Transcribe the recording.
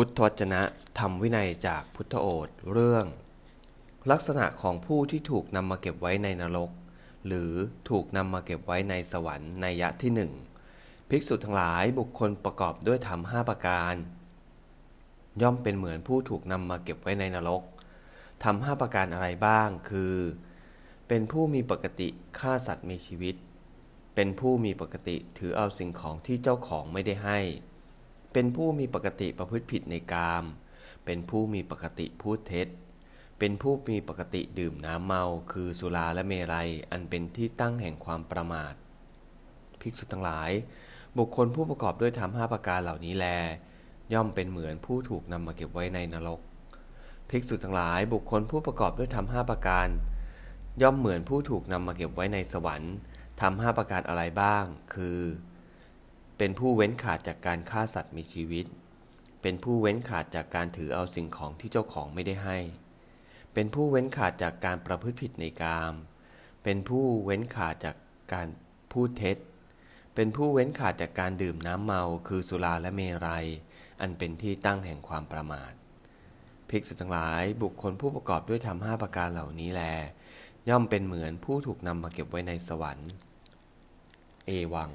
พุทธวจนะธรรมวินัยจากพุทธโอษเรื่อง ลักษณะของผู้ที่ถูกนำมาเก็บไว้ในนรก หรือถูกนำมาเก็บไว้ในสวรรค์ในยะที่หนึ่งภิกษุทั้งหลายบุคคลประกอบด้วยธรรมห้าประการ ย่อมเป็นเหมือนผู้ถูกนำมาเก็บไว้ในนรกทำห้าประการอะไรบ้าง คือ เป็นผู้มีปกติฆ่าสัตว์มีชีวิต เป็นผู้มีปกติถือเอาสิ่งของที่เจ้าของไม่ได้ให้ เป็นผู้มีปกติประพฤติผิดในกาม เป็นผู้มีปกติพูดเท็จ เป็นผู้มีปกติดื่มน้ำเมา คือสุราและเมรัย อันเป็นที่ตั้งแห่งความประมาท ภิกษุทั้งหลาย บุคคลผู้ประกอบด้วยธรรมห้าประการเหล่านี้แล ย่อมเป็นเหมือนผู้ถูกนำมาเก็บไว้ในนรก ภิกษุทั้งหลาย บุคคลผู้ประกอบด้วยธรรมห้าประการ ย่อมเหมือนผู้ถูกนำมาเก็บไว้ในสวรรค์ทำห้าประการอะไรบ้าง คือ เป็นผู้เว้นขาดจากการฆ่าสัตว์มีชีวิต เป็นผู้เว้นขาดจากการถือเอาสิ่งของที่เจ้าของไม่ได้ให้ เป็นผู้เว้นขาดจากการประพฤติผิดในกาม เป็นผู้เว้นขาดจากการพูดเท็จ เป็นผู้เว้นขาดจากการดื่มน้ำเมา คือสุราและเมรัย อันเป็นที่ตั้งแห่งความประมาท ภิกษุทั้งหลาย บุคคลผู้ประกอบด้วยธรรมห้าประการเหล่านี้แล ย่อมเป็นเหมือนผู้ถูกนำมาเก็บไว้ในสวรรค์ เอวัง